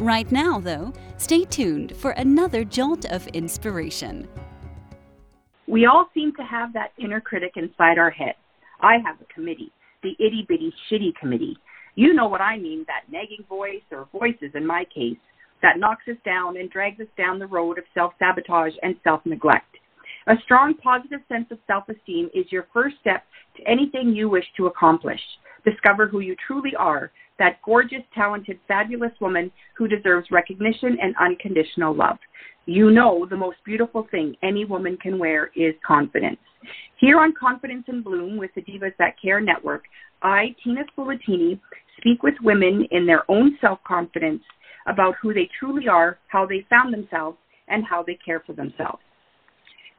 Right now, though, stay tuned for another jolt of inspiration. We all seem to have that inner critic inside our head. I have a committee, the itty bitty shitty committee. You know what I mean, that nagging voice, or voices in my case, that knocks us down and drags us down the road of self sabotage and self neglect. A strong positive sense of self esteem is your first step to anything you wish to accomplish. Discover who you truly are that gorgeous, talented, fabulous woman who deserves recognition and unconditional love. You know the most beautiful thing any woman can wear is confidence. Here on Confidence in Bloom with the Divas That Care Network, I, Tina Spoletini, speak with women in their own self-confidence about who they truly are, how they found themselves, and how they care for themselves.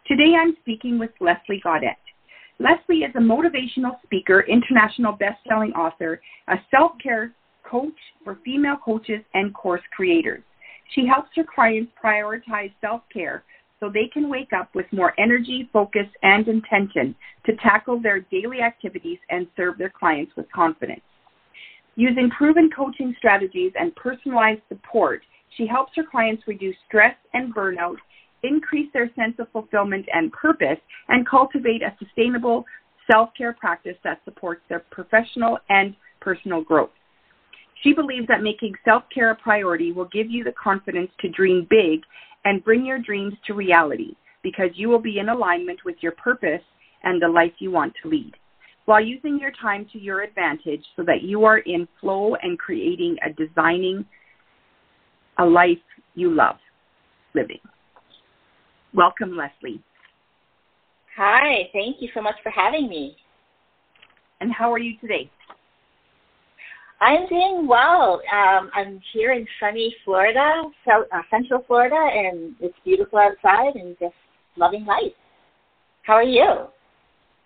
Today I'm speaking with Leslie Gaudet. Leslie is a motivational speaker, international best-selling author, a self-care coach for female coaches and course creators. She helps her clients prioritize self-care so they can wake up with more energy, focus, and intention to tackle their daily activities and serve their clients with confidence. Using proven coaching strategies and personalized support, she helps her clients reduce stress and burnout increase their sense of fulfillment and purpose, and cultivate a sustainable self care practice that supports their professional and personal growth. She believes that making self care a priority will give you the confidence to dream big and bring your dreams to reality because you will be in alignment with your purpose and the life you want to lead while using your time to your advantage so that you are in flow and creating a designing a life you love living. Welcome, Leslie. Hi, thank you so much for having me. And how are you today? I'm doing well. Um, I'm here in sunny Florida, so, uh, Central Florida, and it's beautiful outside and just loving life. How are you?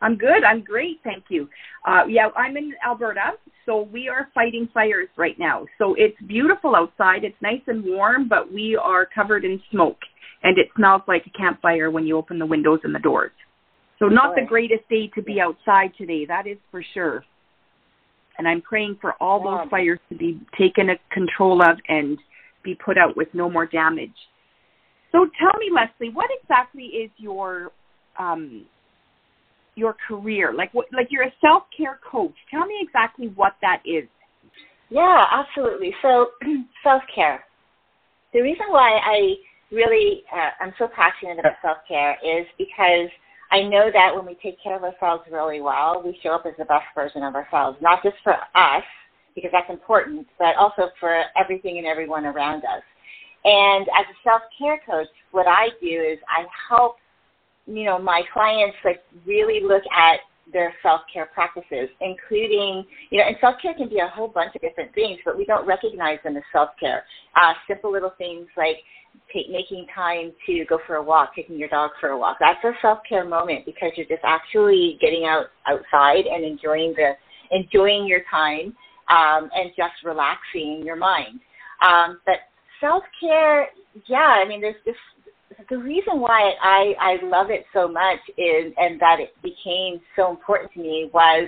I'm good. I'm great. Thank you. Uh, yeah, I'm in Alberta, so we are fighting fires right now. So it's beautiful outside. It's nice and warm, but we are covered in smoke and it smells like a campfire when you open the windows and the doors. So not the greatest day to be outside today, that is for sure. And I'm praying for all those fires to be taken control of and be put out with no more damage. So tell me, Leslie, what exactly is your um, your career? Like what like you're a self care coach. Tell me exactly what that is. Yeah, absolutely. So self care. The reason why I really uh, I'm so passionate about self care is because I know that when we take care of ourselves really well, we show up as the best version of ourselves, not just for us, because that's important, but also for everything and everyone around us. And as a self care coach, what I do is I help, you know, my clients like really look at their self care practices, including, you know, and self care can be a whole bunch of different things, but we don't recognize them as self care. Uh, simple little things like take, making time to go for a walk, taking your dog for a walk. That's a self care moment because you're just actually getting out outside and enjoying the enjoying your time um, and just relaxing your mind. Um, but self care, yeah, I mean, there's this. The reason why I I love it so much is and that it became so important to me was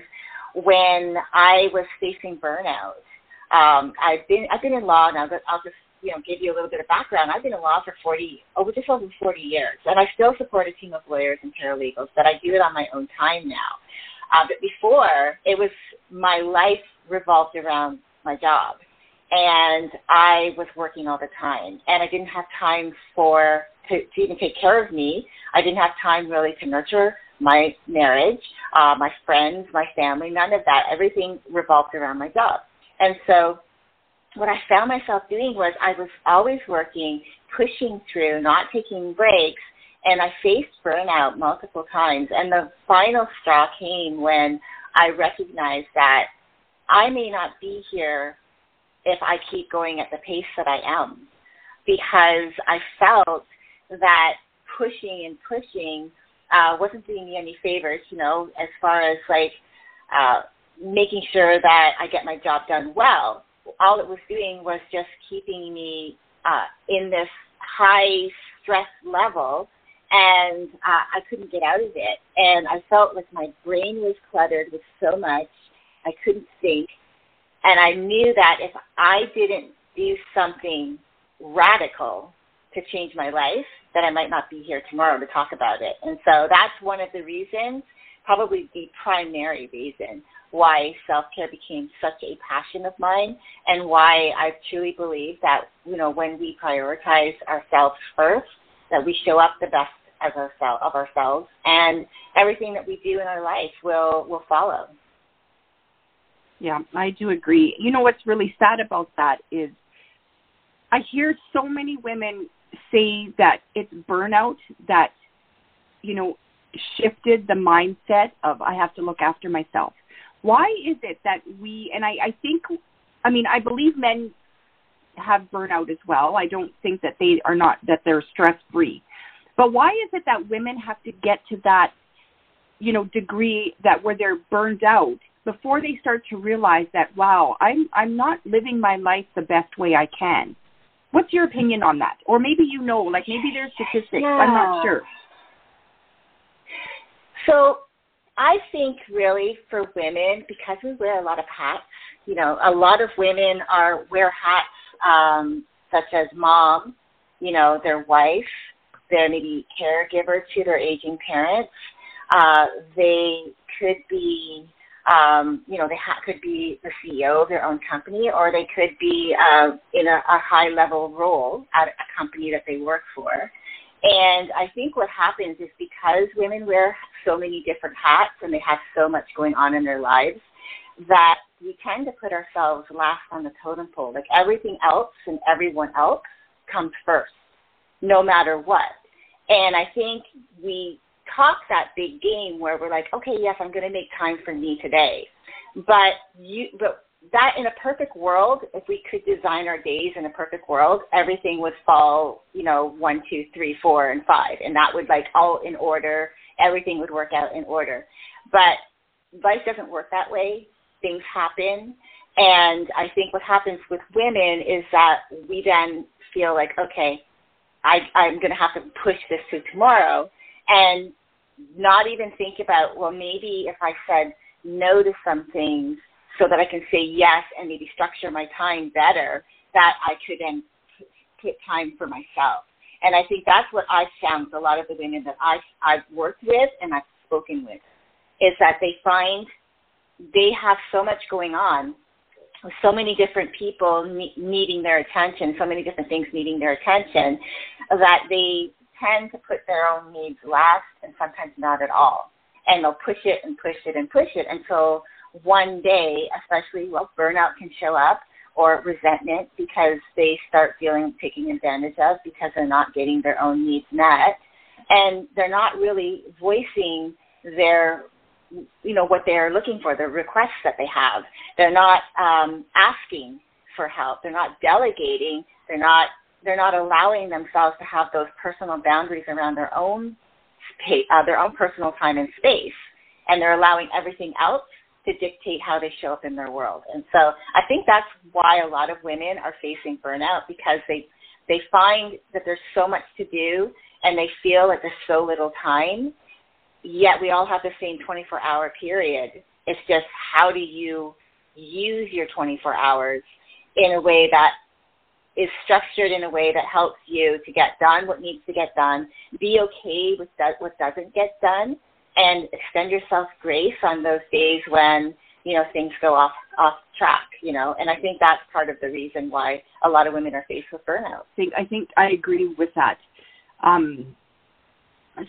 when I was facing burnout. Um, I've been I've been in law now. I'll just you know, give you a little bit of background, I've been in law for 40, over just over 40 years, and I still support a team of lawyers and paralegals, but I do it on my own time now. Uh, but before, it was my life revolved around my job, and I was working all the time, and I didn't have time for to, to even take care of me. I didn't have time really to nurture my marriage, uh, my friends, my family, none of that. Everything revolved around my job. And so what I found myself doing was I was always working, pushing through, not taking breaks, and I faced burnout multiple times. And the final straw came when I recognized that I may not be here if I keep going at the pace that I am, because I felt that pushing and pushing uh, wasn't doing me any favors, you know, as far as like uh, making sure that I get my job done well. All it was doing was just keeping me uh, in this high stress level, and uh, I couldn't get out of it. And I felt like my brain was cluttered with so much, I couldn't think. And I knew that if I didn't do something radical to change my life, that I might not be here tomorrow to talk about it. And so that's one of the reasons, probably the primary reason why self-care became such a passion of mine and why I truly believe that, you know, when we prioritize ourselves first, that we show up the best as ourselves of ourselves and everything that we do in our life will will follow. Yeah, I do agree. You know what's really sad about that is I hear so many women say that it's burnout that you know shifted the mindset of I have to look after myself. Why is it that we and I, I think I mean I believe men have burnout as well. I don't think that they are not that they're stress free. But why is it that women have to get to that you know degree that where they're burned out before they start to realize that wow, I'm I'm not living my life the best way I can. What's your opinion on that? Or maybe you know, like maybe there's statistics. Yeah. I'm not sure. So I think really for women, because we wear a lot of hats, you know, a lot of women are wear hats um, such as mom, you know, their wife, they're maybe caregiver to their aging parents. Uh, they could be um, you know, they ha- could be the CEO of their own company, or they could be uh, in a, a high level role at a company that they work for. And I think what happens is because women wear so many different hats and they have so much going on in their lives, that we tend to put ourselves last on the totem pole. Like everything else and everyone else comes first, no matter what. And I think we talk that big game where we're like, okay, yes, I'm going to make time for me today. But you, but that in a perfect world, if we could design our days in a perfect world, everything would fall, you know, one, two, three, four, and five, and that would like all in order. Everything would work out in order. But life doesn't work that way. Things happen, and I think what happens with women is that we then feel like, okay, I, I'm going to have to push this to tomorrow and not even think about, well, maybe if I said no to some things so that I can say yes and maybe structure my time better, that I could then put time for myself. And I think that's what I've found a lot of the women that I've, I've worked with and I've spoken with is that they find they have so much going on, so many different people ne- needing their attention, so many different things needing their attention, that they tend to put their own needs last and sometimes not at all. And they'll push it and push it and push it until one day, especially, well, burnout can show up or resentment because they start feeling taken advantage of because they're not getting their own needs met. And they're not really voicing their you know what they're looking for, the requests that they have. They're not um, asking for help. They're not delegating. They're not they're not allowing themselves to have those personal boundaries around their own space, uh, their own personal time and space, and they're allowing everything else to dictate how they show up in their world. And so I think that's why a lot of women are facing burnout because they they find that there's so much to do and they feel like there's so little time. Yet we all have the same 24 hour period. It's just how do you use your 24 hours in a way that is structured in a way that helps you to get done what needs to get done, be okay with what doesn't get done, and extend yourself grace on those days when you know things go off off track. You know, and I think that's part of the reason why a lot of women are faced with burnout. I think I think I agree with that. Um,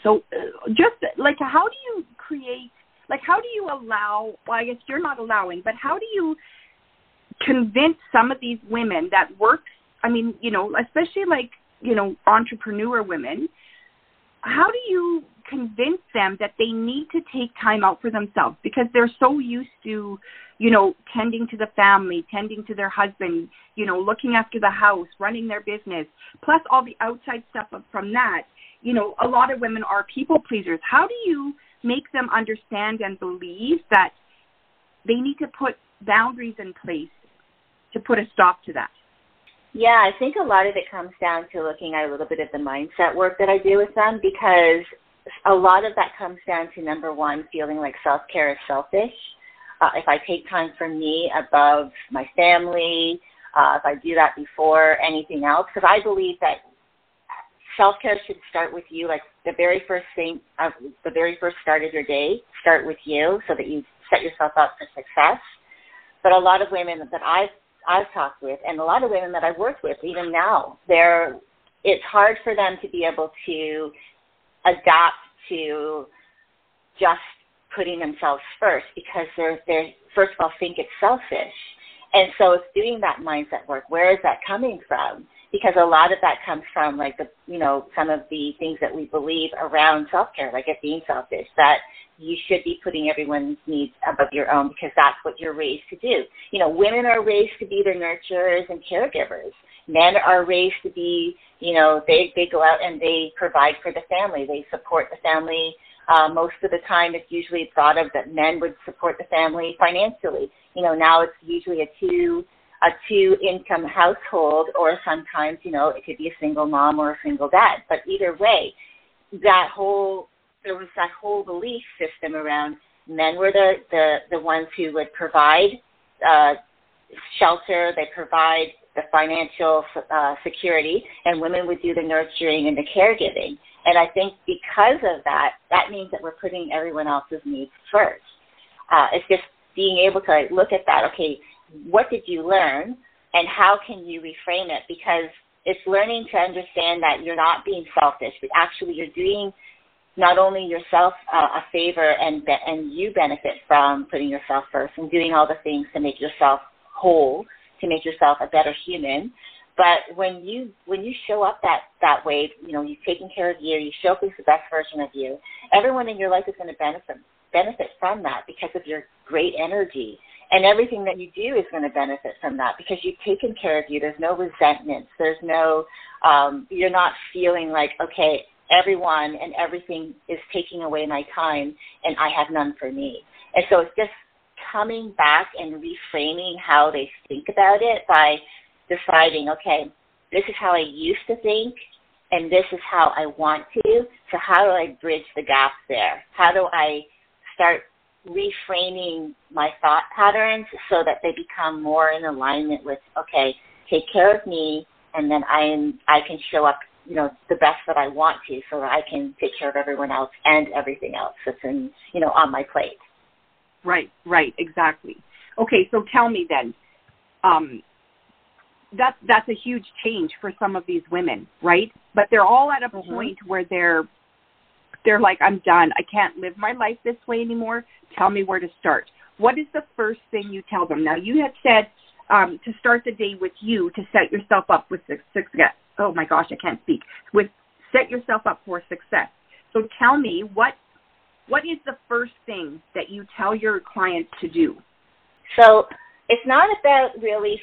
so, uh, just like how do you create? Like, how do you allow? Well, I guess you're not allowing, but how do you convince some of these women that work I mean, you know, especially like, you know, entrepreneur women, how do you convince them that they need to take time out for themselves because they're so used to, you know, tending to the family, tending to their husband, you know, looking after the house, running their business, plus all the outside stuff from that. you know, a lot of women are people pleasers. How do you make them understand and believe that they need to put boundaries in place to put a stop to that? Yeah, I think a lot of it comes down to looking at a little bit of the mindset work that I do with them because a lot of that comes down to number one, feeling like self care is selfish. Uh, if I take time for me above my family, uh, if I do that before anything else, because I believe that self care should start with you. Like the very first thing, uh, the very first start of your day, start with you, so that you set yourself up for success. But a lot of women that I've I've talked with, and a lot of women that I've worked with, even now, they're it's hard for them to be able to adapt to just putting themselves first because they're they're first of all think it's selfish. And so it's doing that mindset work. Where is that coming from? Because a lot of that comes from like the you know, some of the things that we believe around self care, like it being selfish, that you should be putting everyone's needs above your own because that's what you're raised to do. You know, women are raised to be the nurturers and caregivers. Men are raised to be, you know, they they go out and they provide for the family. They support the family. Uh, most of the time, it's usually thought of that men would support the family financially. You know, now it's usually a two a two income household, or sometimes, you know, it could be a single mom or a single dad. But either way, that whole there was that whole belief system around men were the the, the ones who would provide uh, shelter, they provide the financial uh, security, and women would do the nurturing and the caregiving. And I think because of that, that means that we're putting everyone else's needs first. Uh, it's just being able to look at that. Okay, what did you learn, and how can you reframe it? Because it's learning to understand that you're not being selfish, but actually you're doing not only yourself uh, a favor and be- and you benefit from putting yourself first and doing all the things to make yourself whole, to make yourself a better human. But when you when you show up that that way, you know you've taken care of you, you show up as the best version of you. Everyone in your life is going to benefit benefit from that because of your great energy. And everything that you do is going to benefit from that because you've taken care of you. There's no resentment. There's no, um, you're not feeling like, okay, everyone and everything is taking away my time and I have none for me. And so it's just coming back and reframing how they think about it by deciding, okay, this is how I used to think and this is how I want to. So how do I bridge the gap there? How do I start reframing my thought patterns so that they become more in alignment with, okay, take care of me and then I am I can show up you know the best that I want to, so that I can take care of everyone else and everything else that's in you know on my plate. Right, right, exactly. Okay, so tell me then, um, that's that's a huge change for some of these women, right? But they're all at a mm-hmm. point where they're they're like, I'm done. I can't live my life this way anymore. Tell me where to start. What is the first thing you tell them? Now you had said um, to start the day with you to set yourself up with success oh my gosh, I can't speak, with set yourself up for success. So tell me what what is the first thing that you tell your clients to do? So it's not about really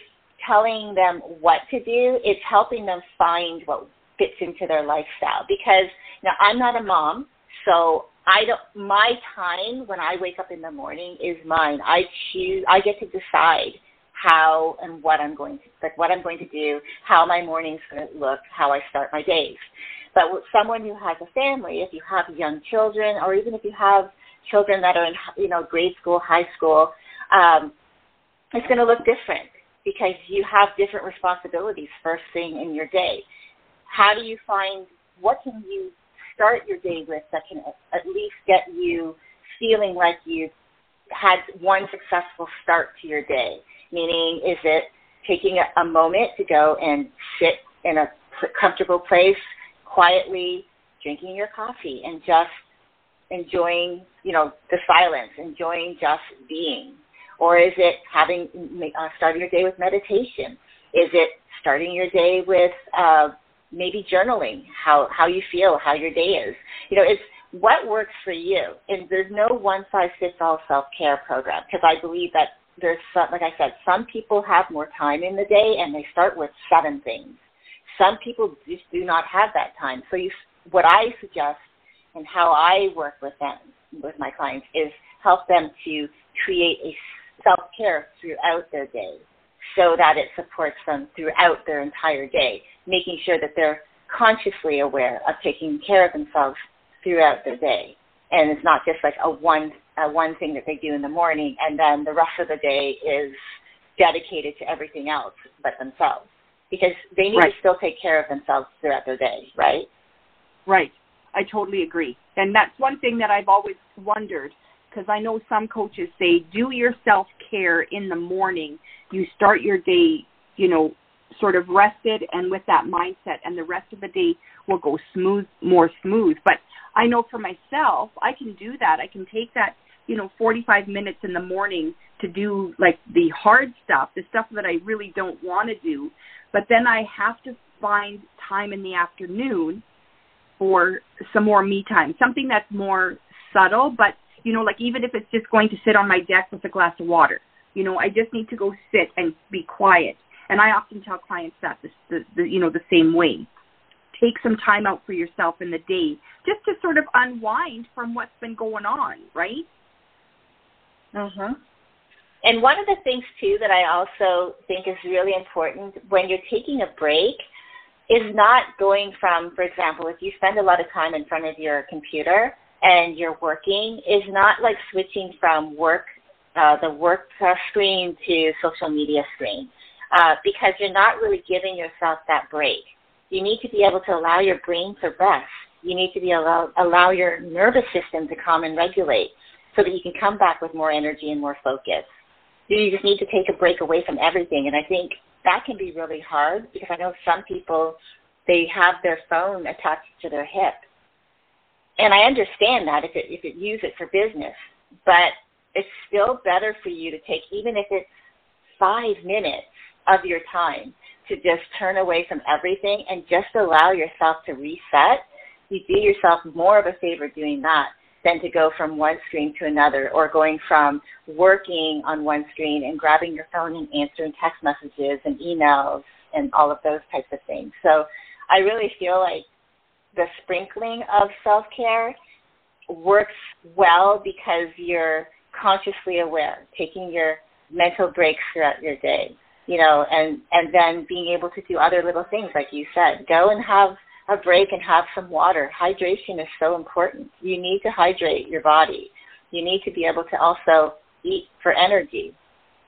telling them what to do, it's helping them find what fits into their lifestyle because now I'm not a mom, so I don't my time when I wake up in the morning is mine. I choose I get to decide how and what I'm going to like what I'm going to do, how my morning's going to look, how I start my days. But with someone who has a family, if you have young children, or even if you have children that are in you know grade school, high school, um, it's going to look different because you have different responsibilities first thing in your day. How do you find what can you start your day with that can at least get you feeling like you've had one successful start to your day? meaning is it taking a, a moment to go and sit in a comfortable place quietly drinking your coffee and just enjoying you know the silence enjoying just being or is it having uh, starting your day with meditation is it starting your day with uh, maybe journaling how how you feel how your day is you know it's what works for you and there's no one size fits all self care program because i believe that there's some, like I said, some people have more time in the day and they start with seven things. Some people just do not have that time. So you what I suggest and how I work with them, with my clients, is help them to create a self care throughout their day so that it supports them throughout their entire day, making sure that they're consciously aware of taking care of themselves throughout their day. And it's not just like a one a one thing that they do in the morning and then the rest of the day is dedicated to everything else but themselves. Because they need right. to still take care of themselves throughout their day, right? Right. I totally agree. And that's one thing that I've always wondered because I know some coaches say do your self care in the morning. You start your day, you know, sort of rested and with that mindset, and the rest of the day will go smooth, more smooth. But I know for myself, I can do that. I can take that, you know, 45 minutes in the morning to do like the hard stuff, the stuff that I really don't want to do. But then I have to find time in the afternoon for some more me time, something that's more subtle, but you know, like even if it's just going to sit on my deck with a glass of water, you know, I just need to go sit and be quiet. And I often tell clients that the, the, the you know the same way. Take some time out for yourself in the day just to sort of unwind from what's been going on, right? Mhm. And one of the things too that I also think is really important when you're taking a break is not going from, for example, if you spend a lot of time in front of your computer and you're working, is not like switching from work, uh, the work screen to social media screen, uh, because you're not really giving yourself that break. You need to be able to allow your brain to rest. You need to be allow allow your nervous system to calm and regulate, so that you can come back with more energy and more focus. You just need to take a break away from everything, and I think that can be really hard because I know some people they have their phone attached to their hip. And I understand that if it if it use it for business, but it's still better for you to take even if it's five minutes of your time to just turn away from everything and just allow yourself to reset. You do yourself more of a favor doing that than to go from one screen to another or going from working on one screen and grabbing your phone and answering text messages and emails and all of those types of things. So I really feel like the sprinkling of self care works well because you're consciously aware, taking your mental breaks throughout your day, you know, and and then being able to do other little things like you said, go and have a break and have some water. Hydration is so important. You need to hydrate your body. You need to be able to also eat for energy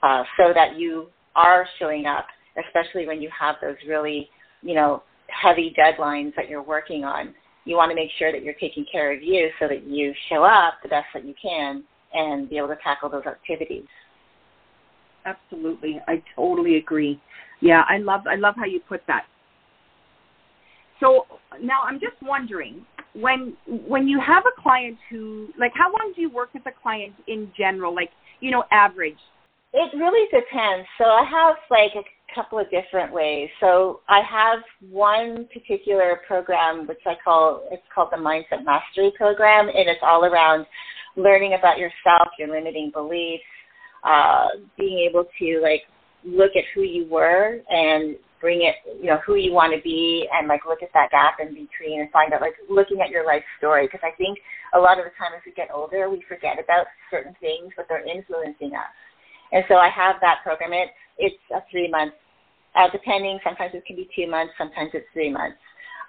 uh, so that you are showing up, especially when you have those really, you know, heavy deadlines that you're working on. You want to make sure that you're taking care of you so that you show up the best that you can and be able to tackle those activities. Absolutely. I totally agree. Yeah, I love I love how you put that. So now I'm just wondering when when you have a client who like how long do you work with a client in general like you know average it really depends so i have like a couple of different ways so i have one particular program which i call it's called the mindset mastery program and it's all around learning about yourself your limiting beliefs uh, being able to like look at who you were and bring it, you know, who you want to be and like look at that gap in between and find out like looking at your life story. Because I think a lot of the time as we get older, we forget about certain things, but they're influencing us. And so I have that program. It, it's a three month, uh, depending, sometimes it can be two months, sometimes it's three months.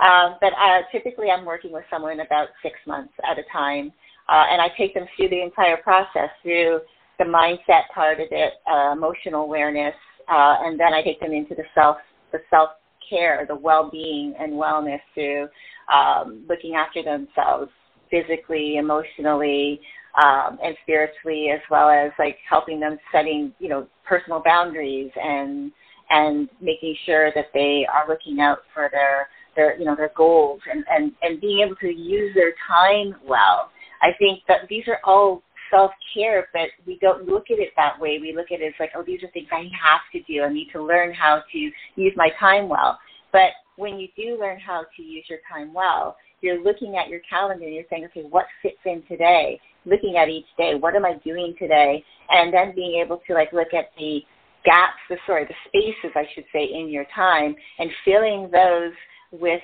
Um, but uh, typically I'm working with someone about six months at a time. Uh, and I take them through the entire process, through the mindset part of it, uh, emotional awareness, uh, and then I take them into the self the self care, the well being and wellness through um, looking after themselves physically, emotionally, um, and spiritually, as well as like helping them setting you know personal boundaries and and making sure that they are looking out for their their you know their goals and and and being able to use their time well. I think that these are all self care, but we don't look at it that way. We look at it as like, oh, these are things I have to do. I need to learn how to use my time well. But when you do learn how to use your time well, you're looking at your calendar and you're saying, okay, what fits in today? Looking at each day, what am I doing today? And then being able to like look at the gaps, the sorry, the spaces I should say in your time and filling those with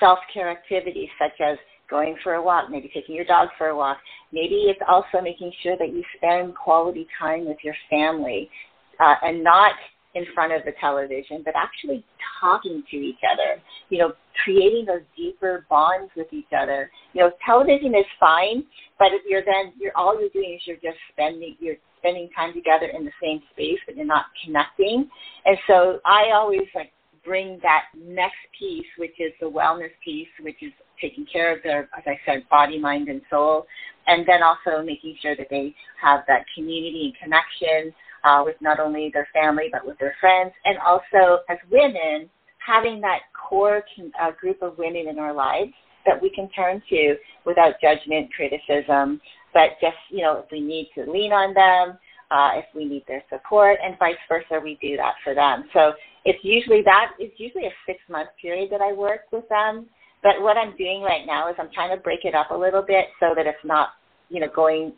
self care activities such as going for a walk, maybe taking your dog for a walk. Maybe it's also making sure that you spend quality time with your family uh, and not in front of the television, but actually talking to each other, you know, creating those deeper bonds with each other. You know, television is fine, but if you're then you're all you're doing is you're just spending you're spending time together in the same space, but you're not connecting. And so I always like bring that next piece, which is the wellness piece, which is taking care of their, as I said, body, mind, and soul, and then also making sure that they have that community and connection uh, with not only their family but with their friends, and also as women having that core uh, group of women in our lives that we can turn to without judgment, criticism, but just you know if we need to lean on them, uh, if we need their support, and vice versa, we do that for them. So it's usually that it's usually a six month period that I work with them. But what I'm doing right now is I'm trying to break it up a little bit so that it's not you know going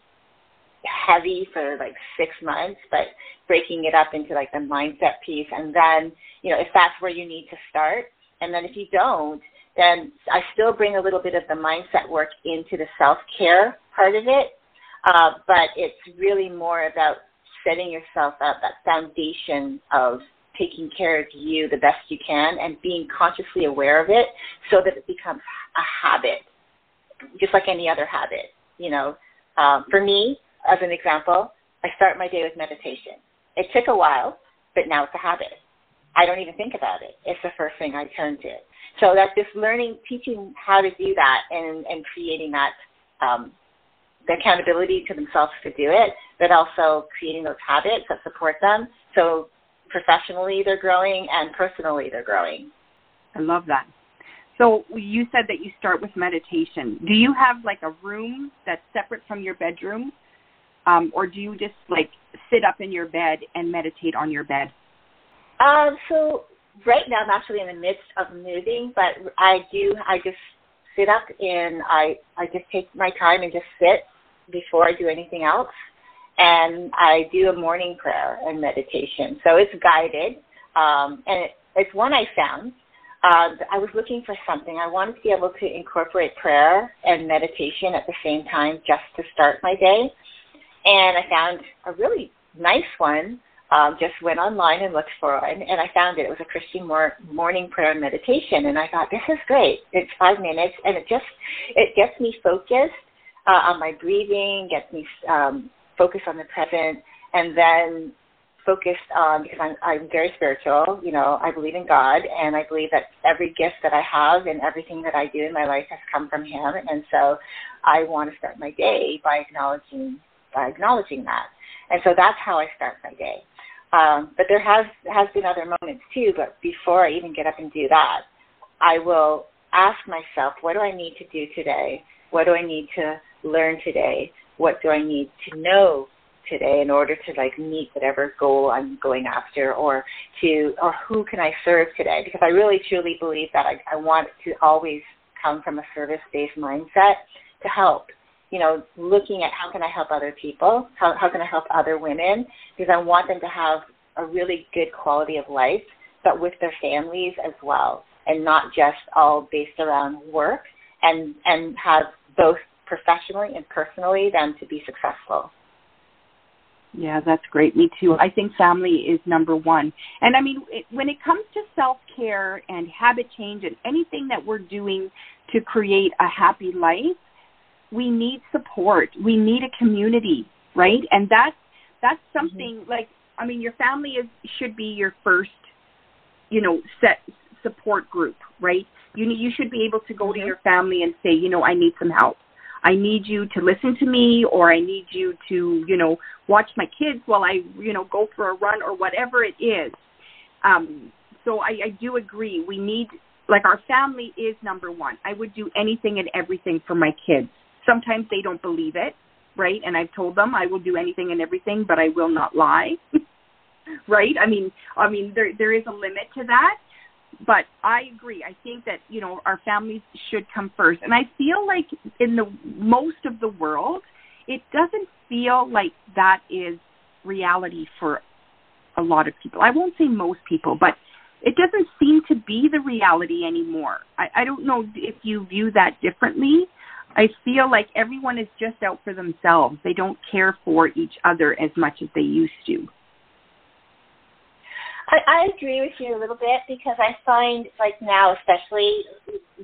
heavy for like six months, but breaking it up into like the mindset piece. And then, you know, if that's where you need to start, and then if you don't, then I still bring a little bit of the mindset work into the self care part of it. Uh, but it's really more about setting yourself up that foundation of taking care of you the best you can and being consciously aware of it so that it becomes a habit, just like any other habit. You know, um, for me, as an example, I start my day with meditation. It took a while, but now it's a habit. I don't even think about it. It's the first thing I turn to. So that's just learning, teaching how to do that and, and creating that um, the accountability to themselves to do it, but also creating those habits that support them. So professionally they're growing and personally they're growing. I love that. So you said that you start with meditation. Do you have like a room that's separate from your bedroom um, or do you just like sit up in your bed and meditate on your bed? Um, so right now I'm actually in the midst of moving, but I do I just sit up and I I just take my time and just sit before I do anything else, and I do a morning prayer and meditation. So it's guided, um, and it, it's one I found. Uh, I was looking for something. I wanted to be able to incorporate prayer and meditation at the same time just to start my day and I found a really nice one. Um, just went online and looked for one, and I found it. It was a Christian mor- morning prayer and meditation, and I thought this is great. It's five minutes, and it just it gets me focused uh, on my breathing, gets me um, focused on the present, and then focused on because I'm I'm very spiritual. You know, I believe in God, and I believe that every gift that I have and everything that I do in my life has come from Him, and so I want to start my day by acknowledging by acknowledging that. And so that's how I start my day. Um, but there has has been other moments too. But before I even get up and do that, I will ask myself, what do I need to do today? What do I need to learn today? What do I need to know today in order to like meet whatever goal I'm going after or to or who can I serve today? Because I really truly believe that I, I want to always come from a service based mindset to help you know, looking at how can I help other people, how, how can I help other women, because I want them to have a really good quality of life, but with their families as well, and not just all based around work, and and have both professionally and personally them to be successful. Yeah, that's great. Me too. I think family is number one. And I mean, it, when it comes to self care and habit change and anything that we're doing to create a happy life, we need support. We need a community, right? And that's that's mm-hmm. something mm-hmm. like I mean, your family is should be your first, you know, set support group, right? You need, you should be able to go mm-hmm. to your family and say, you know, I need some help. I need you to listen to me or I need you to, you know, watch my kids while I, you know, go for a run or whatever it is. Um, so I, I do agree. We need, like, our family is number one. I would do anything and everything for my kids. Sometimes they don't believe it, right? And I've told them I will do anything and everything, but I will not lie. right? I mean, I mean there there is a limit to that, but I agree. I think that, you know, our families should come first. And I feel like in the most of the world, it doesn't feel like that is reality for a lot of people. I won't say most people, but it doesn't seem to be the reality anymore. I, I don't know if you view that differently. I feel like everyone is just out for themselves. They don't care for each other as much as they used to. I, I agree with you a little bit because I find like now, especially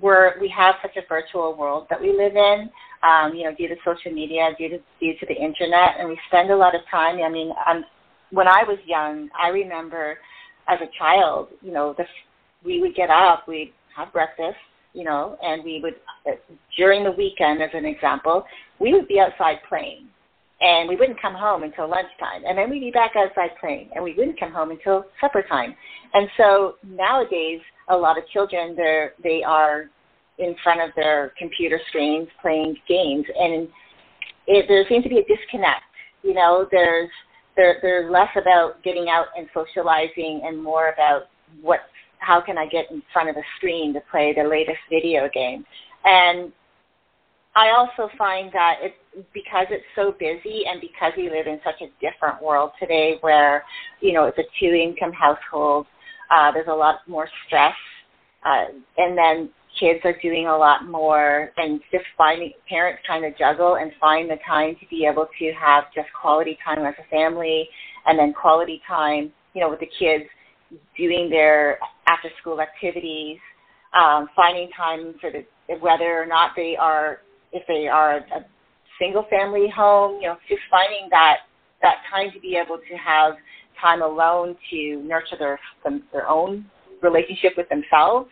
where we have such a virtual world that we live in, um, you know, due to social media, due to due to the internet, and we spend a lot of time. I mean, um, when I was young, I remember as a child, you know, the, we would get up, we'd have breakfast, you know, and we would, uh, during the weekend, as an example, we would be outside playing. And we wouldn't come home until lunchtime. And then we'd be back outside playing. And we wouldn't come home until supper time. And so nowadays, a lot of children, they're, they are in front of their computer screens playing games. And it, there seems to be a disconnect. You know, there's they're they're less about getting out and socializing and more about what how can I get in front of a screen to play the latest video game. And I also find that it because it's so busy and because we live in such a different world today where, you know, it's a two income household, uh, there's a lot more stress. Uh, and then kids are doing a lot more and just finding parents trying to juggle and find the time to be able to have just quality time as a family and then quality time, you know, with the kids doing their after school activities, um, finding time for the whether or not they are if they are a single family home, you know, just finding that that time to be able to have time alone to nurture their them, their own relationship with themselves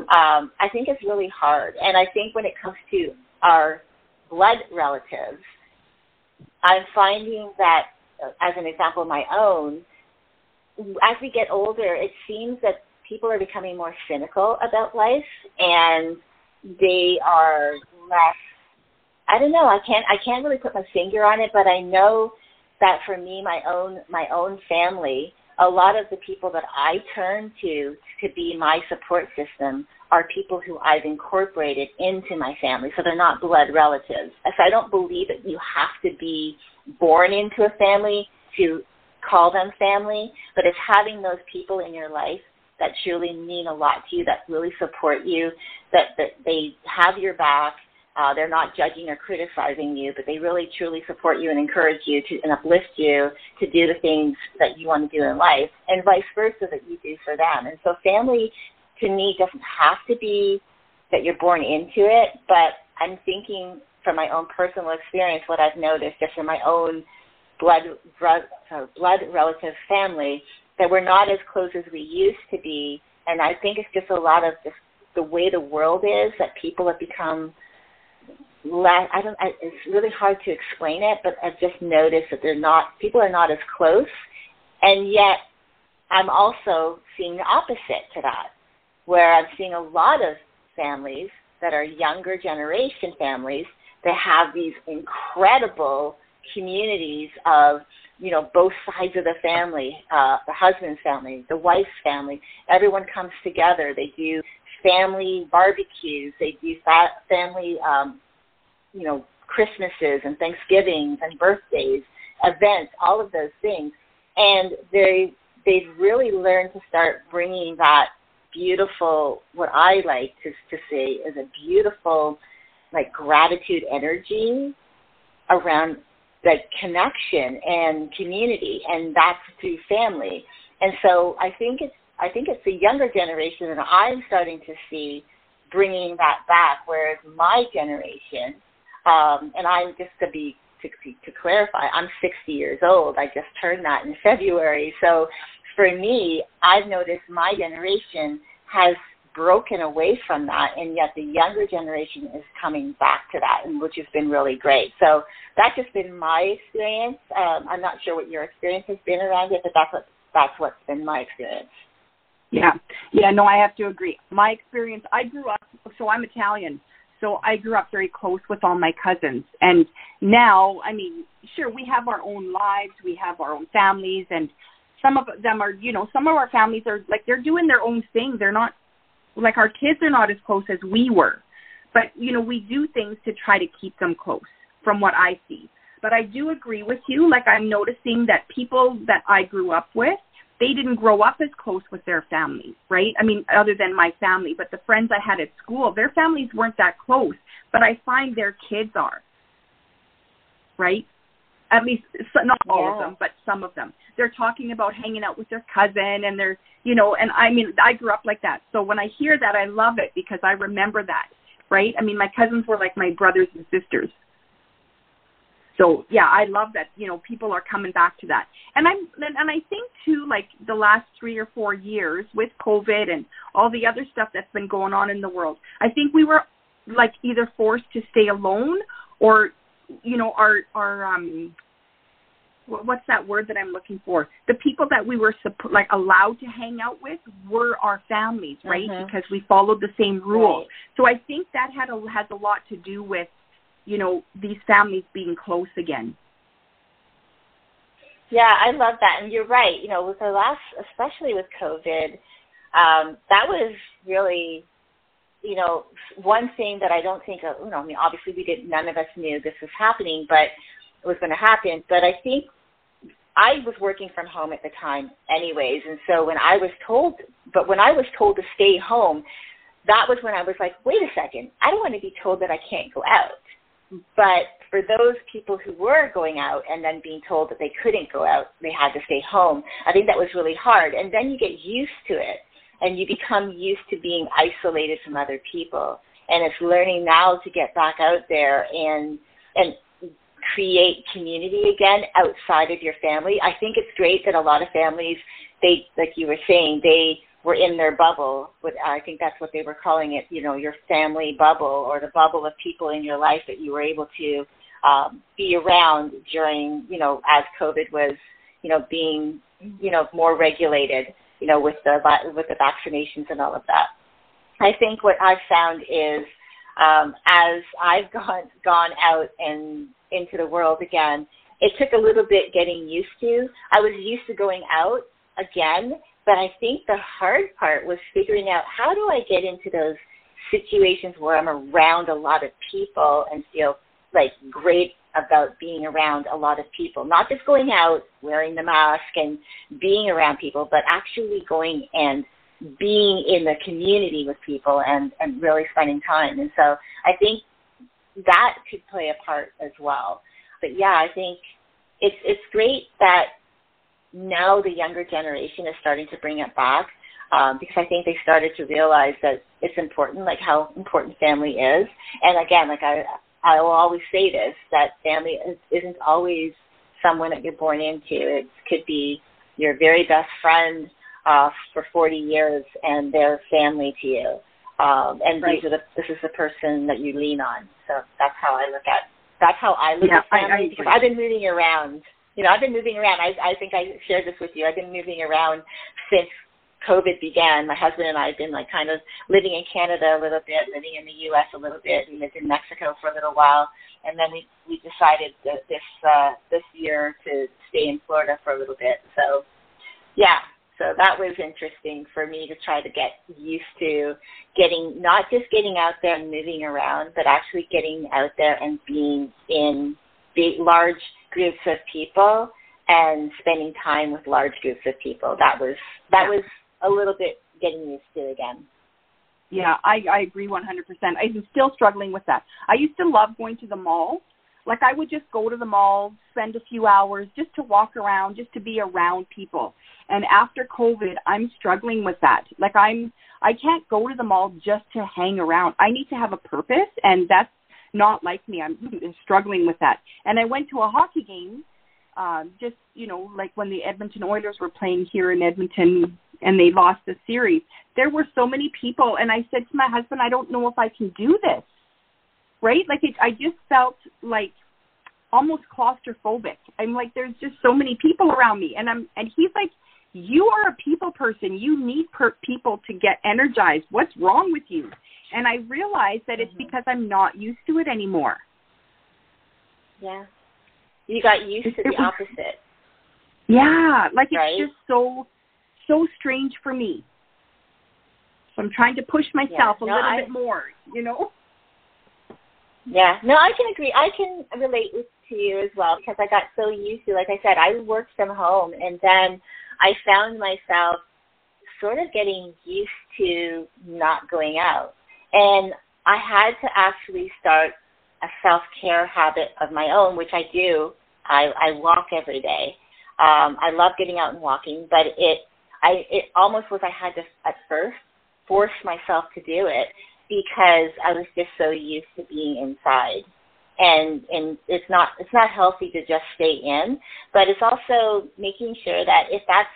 um, I think it's really hard. And I think when it comes to our blood relatives, I'm finding that, as an example of my own, as we get older, it seems that people are becoming more cynical about life and they are less I don't know, I can't I can't really put my finger on it, but I know that for me my own my own family a lot of the people that I turn to to be my support system are people who I've incorporated into my family. So they're not blood relatives. So I don't believe that you have to be born into a family to call them family, but it's having those people in your life that truly mean a lot to you, that really support you, that, that they have your back, uh, they're not judging or criticizing you, but they really truly support you and encourage you to and uplift you to do the things that you want to do in life, and vice versa that you do for them. And so, family to me doesn't have to be that you're born into it, but I'm thinking from my own personal experience, what I've noticed just in my own blood blood relative family, that we're not as close as we used to be, and I think it's just a lot of just the way the world is that people have become less, I don't, I, it's really hard to explain it, but I've just noticed that they're not, people are not as close. And yet I'm also seeing the opposite to that, where I'm seeing a lot of families that are younger generation families that have these incredible communities of you know both sides of the family uh the husband's family the wife's family everyone comes together they do family barbecues they do fa- family um you know, Christmases and Thanksgivings and birthdays, events, all of those things. And they they've really learned to start bringing that beautiful, what I like to to say is a beautiful, like gratitude energy around like connection and community, and that's through family. And so I think it's I think it's the younger generation that I'm starting to see bringing that back, whereas my generation um, and I'm just to be to, to clarify, I'm 60 years old. I just turned that in February. So for me, I've noticed my generation has broken away from that, and yet the younger generation is coming back to that, and which has been really great. So that's just been my experience. Um, I'm not sure what your experience has been around it, but that's what that's what's been my experience. Yeah, yeah, no, I have to agree. My experience, I grew up, so I'm Italian, so I grew up very close with all my cousins. And now, I mean, sure, we have our own lives, we have our own families, and some of them are, you know, some of our families are like they're doing their own thing. They're not like our kids are not as close as we were. But, you know, we do things to try to keep them close from what I see. But I do agree with you. Like I'm noticing that people that I grew up with, they didn't grow up as close with their families, right? I mean, other than my family, but the friends I had at school, their families weren't that close, but I find their kids are, right? At least not all yeah. of them, but some of them. They're talking about hanging out with their cousin and they're, you know, and I mean, I grew up like that. So when I hear that, I love it because I remember that, right? I mean, my cousins were like my brothers and sisters so yeah, I love that. You know, people are coming back to that, and I'm and I think too, like the last three or four years with COVID and all the other stuff that's been going on in the world, I think we were like either forced to stay alone or, you know, our our um, what's that word that I'm looking for? The people that we were like allowed to hang out with were our families, right? Mm-hmm. Because we followed the same rules. Right. So I think that had a has a lot to do with you know, these families being close again. Yeah, I love that. And you're right. You know, with the last, especially with COVID, um, that was really, you know, one thing that I don't think, of, you know, I mean, obviously we didn't, none of us knew this was happening, but it was going to happen. But I think I was working from home at the time anyways. And so when I was told, but when I was told to stay home, that was when I was like, wait a second, I don't want to be told that I can't go out. But for those people who were going out and then being told that they couldn't go out, they had to stay home, I think that was really hard. And then you get used to it and you become used to being isolated from other people. And it's learning now to get back out there and and create community again outside of your family. I think it's great that a lot of families they like you were saying, they were in their bubble. But I think that's what they were calling it. You know, your family bubble or the bubble of people in your life that you were able to um, be around during, you know, as COVID was, you know, being, you know, more regulated. You know, with the with the vaccinations and all of that. I think what I've found is um, as I've gone gone out and into the world again, it took a little bit getting used to. I was used to going out again, but I think the hard part was figuring out how do I get into those situations where I'm around a lot of people and feel like great about being around a lot of people, not just going out wearing the mask and being around people, but actually going and being in the community with people and, and really spending time. And so I think that could play a part as well. But yeah, I think it's it's great that now the younger generation is starting to bring it back um, because I think they started to realize that it's important, like how important family is. And again, like I, I will always say this, that family is, isn't always someone that you're born into. It could be your very best friend uh, for 40 years and they're family to you. Um, and right. these are the, this is the person that you lean on. So that's how I look at. That's how I look yeah, at family I, I because I've been moving around you know, I've been moving around. I, I think I shared this with you. I've been moving around since COVID began. My husband and I have been like kind of living in Canada a little bit, living in the U.S. a little bit. We lived in Mexico for a little while, and then we we decided that this uh, this year to stay in Florida for a little bit. So, yeah. So that was interesting for me to try to get used to getting not just getting out there and moving around, but actually getting out there and being in big, large groups of people and spending time with large groups of people. That was that was a little bit getting used to again. Yeah, I, I agree 100%. I'm still struggling with that. I used to love going to the mall. Like I would just go to the mall, spend a few hours just to walk around, just to be around people. And after COVID, I'm struggling with that. Like I'm I can't go to the mall just to hang around. I need to have a purpose and that's not like me. I'm struggling with that. And I went to a hockey game, uh, just you know, like when the Edmonton Oilers were playing here in Edmonton and they lost the series. There were so many people, and I said to my husband, I don't know if I can do this. Right? Like it, I just felt like almost claustrophobic. I'm like, there's just so many people around me, and I'm, and he's like, you are a people person. You need per- people to get energized. What's wrong with you? And I realized that it's mm-hmm. because I'm not used to it anymore. Yeah. You got used to the opposite. Yeah, like right? it's just so so strange for me. So I'm trying to push myself yeah. a little I, bit more, you know. Yeah. No, I can agree. I can relate to you as well because I got so used to, like I said, I worked from home and then I found myself sort of getting used to not going out. And I had to actually start a self care habit of my own, which I do. I, I walk every day. Um, I love getting out and walking, but it I it almost was I had to at first force myself to do it because I was just so used to being inside. And and it's not it's not healthy to just stay in, but it's also making sure that if that's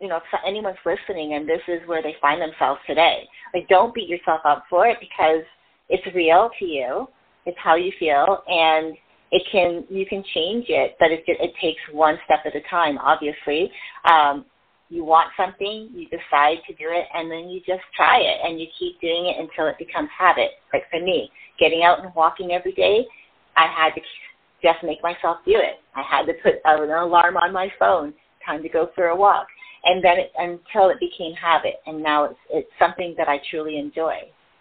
you know, if anyone's listening and this is where they find themselves today, like don't beat yourself up for it because it's real to you. It's how you feel, and it can you can change it, but it it takes one step at a time. Obviously, um, you want something, you decide to do it, and then you just try it, and you keep doing it until it becomes habit. Like for me, getting out and walking every day, I had to just make myself do it. I had to put an alarm on my phone, time to go for a walk, and then it, until it became habit, and now it's it's something that I truly enjoy.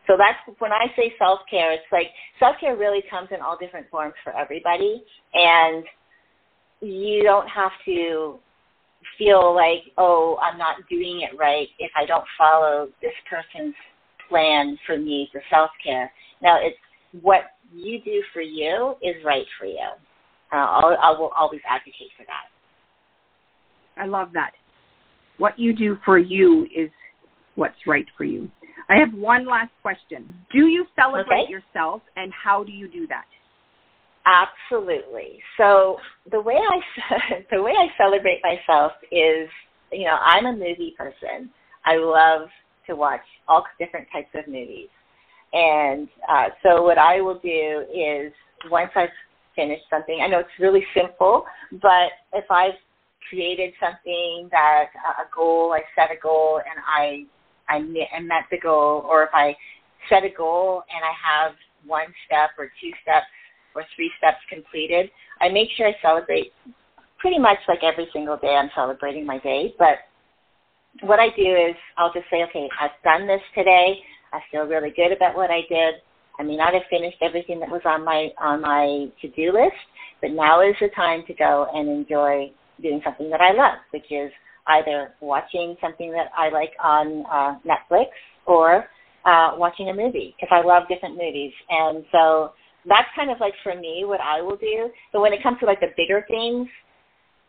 So that's when I say self care. It's like self care really comes in all different forms for everybody, and you don't have to feel like, oh, I'm not doing it right if I don't follow this person's plan for me for self care. Now, it's what you do for you is right for you. Uh, I'll, I will always advocate for that. I love that. What you do for you is what's right for you. I have one last question. Do you celebrate okay. yourself, and how do you do that? Absolutely. So the way I the way I celebrate myself is, you know, I'm a movie person. I love to watch all different types of movies, and uh, so what I will do is once I've finished something, I know it's really simple, but if I've created something that uh, a goal, I set a goal and I I met the goal, or if I set a goal and I have one step or two steps or three steps completed, I make sure I celebrate pretty much like every single day I'm celebrating my day. But what I do is I'll just say, okay, I've done this today. I feel really good about what I did. I may not have finished everything that was on my on my to-do list, but now is the time to go and enjoy doing something that I love, which is either watching something that I like on uh, Netflix or uh, watching a movie because I love different movies. And so that's kind of like for me what I will do. But when it comes to like the bigger things,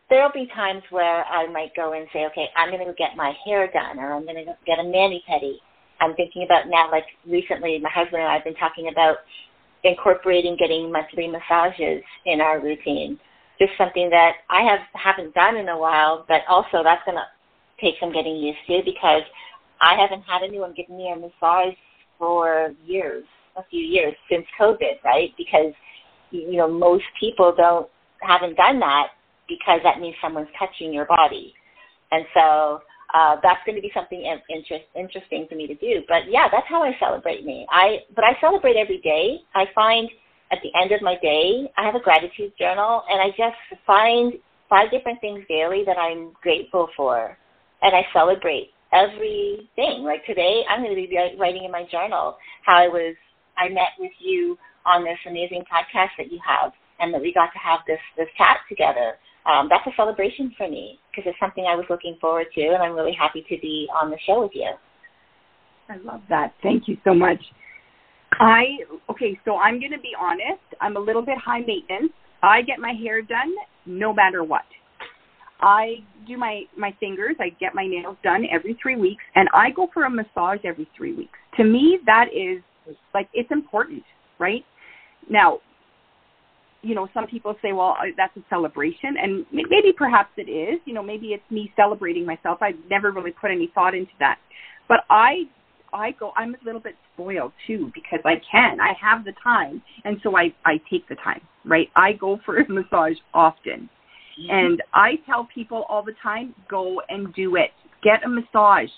there'll be times where I might go and say, okay, I'm going to go get my hair done or I'm going to get a mani pedi. I'm thinking about now, like recently, my husband and I have been talking about incorporating getting monthly massages in our routine. Just something that I have haven't done in a while, but also that's going to take some getting used to because I haven't had anyone give me a massage for years a few years since COVID, right? Because you know most people don't haven't done that because that means someone's touching your body, and so uh, that's going to be something interest, interesting for me to do. But yeah, that's how I celebrate me. I but I celebrate every day. I find at the end of my day, I have a gratitude journal, and I just find five different things daily that I'm grateful for, and I celebrate everything. Like today, I'm going to be writing in my journal how I was I met with you on this amazing podcast that you have, and that we got to have this this chat together. Um, that's a celebration for me because it's something I was looking forward to, and I'm really happy to be on the show with you. I love that. Thank you so much. I okay, so I'm going to be honest. I'm a little bit high maintenance. I get my hair done no matter what. I do my my fingers. I get my nails done every three weeks, and I go for a massage every three weeks. To me, that is like it's important, right? Now, you know, some people say, well, that's a celebration, and maybe perhaps it is. You know, maybe it's me celebrating myself. I've never really put any thought into that, but I, I go. I'm a little bit spoiled too because I can. I have the time, and so I I take the time. Right? I go for a massage often, mm-hmm. and I tell people all the time, go and do it. Get a massage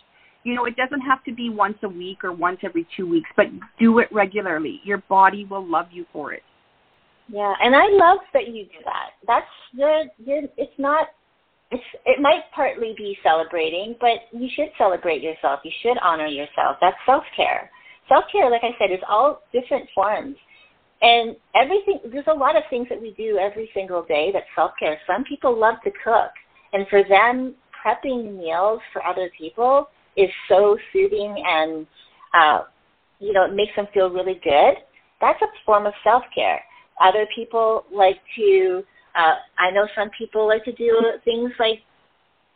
you know, it doesn't have to be once a week or once every two weeks, but do it regularly. Your body will love you for it. Yeah, and I love that you do that. That's you're you're it's not it might partly be celebrating, but you should celebrate yourself. You should honor yourself. That's self care. Self care, like I said, is all different forms. And everything, there's a lot of things that we do every single day that's self care. Some people love to cook, and for them, prepping meals for other people is so soothing and, uh, you know, it makes them feel really good. That's a form of self care. Other people like to, uh, I know some people like to do things like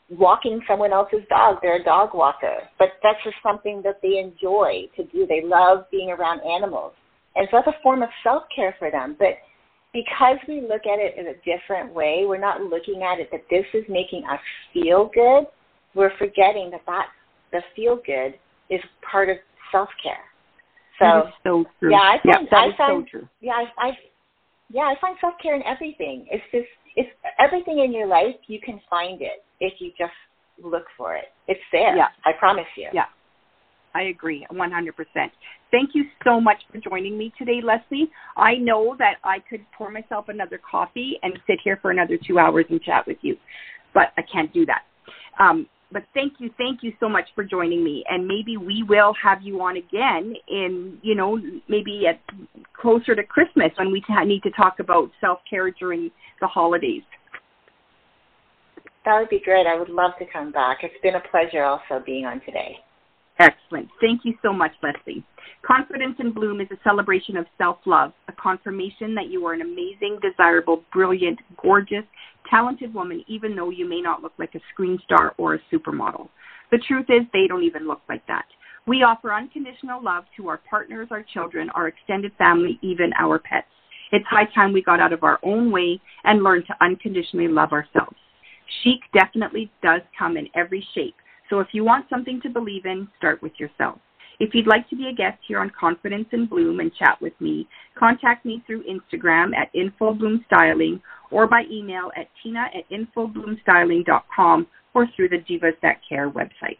walking someone else's dog. They're a dog walker, but that's just something that they enjoy to do. They love being around animals. And so that's a form of self care for them. But because we look at it in a different way, we're not looking at it that this is making us feel good. We're forgetting that that the feel good is part of self care. So, so true. Yeah, I find, yeah, I find, so true. Yeah, I, I yeah, I find self care in everything. It's just it's everything in your life. You can find it if you just look for it. It's there. Yeah. I promise you. Yeah. I agree 100%. Thank you so much for joining me today, Leslie. I know that I could pour myself another coffee and sit here for another two hours and chat with you, but I can't do that. Um, but thank you, thank you so much for joining me, and maybe we will have you on again in, you know, maybe at closer to Christmas when we need to talk about self care during the holidays. That would be great. I would love to come back. It's been a pleasure also being on today. Excellent. Thank you so much, Leslie. Confidence in Bloom is a celebration of self love, a confirmation that you are an amazing, desirable, brilliant, gorgeous, talented woman, even though you may not look like a screen star or a supermodel. The truth is, they don't even look like that. We offer unconditional love to our partners, our children, our extended family, even our pets. It's high time we got out of our own way and learned to unconditionally love ourselves. Chic definitely does come in every shape so if you want something to believe in, start with yourself. If you'd like to be a guest here on Confidence in Bloom and chat with me, contact me through Instagram at infobloomstyling or by email at tina at infobloomstyling.com or through the Divas That Care website.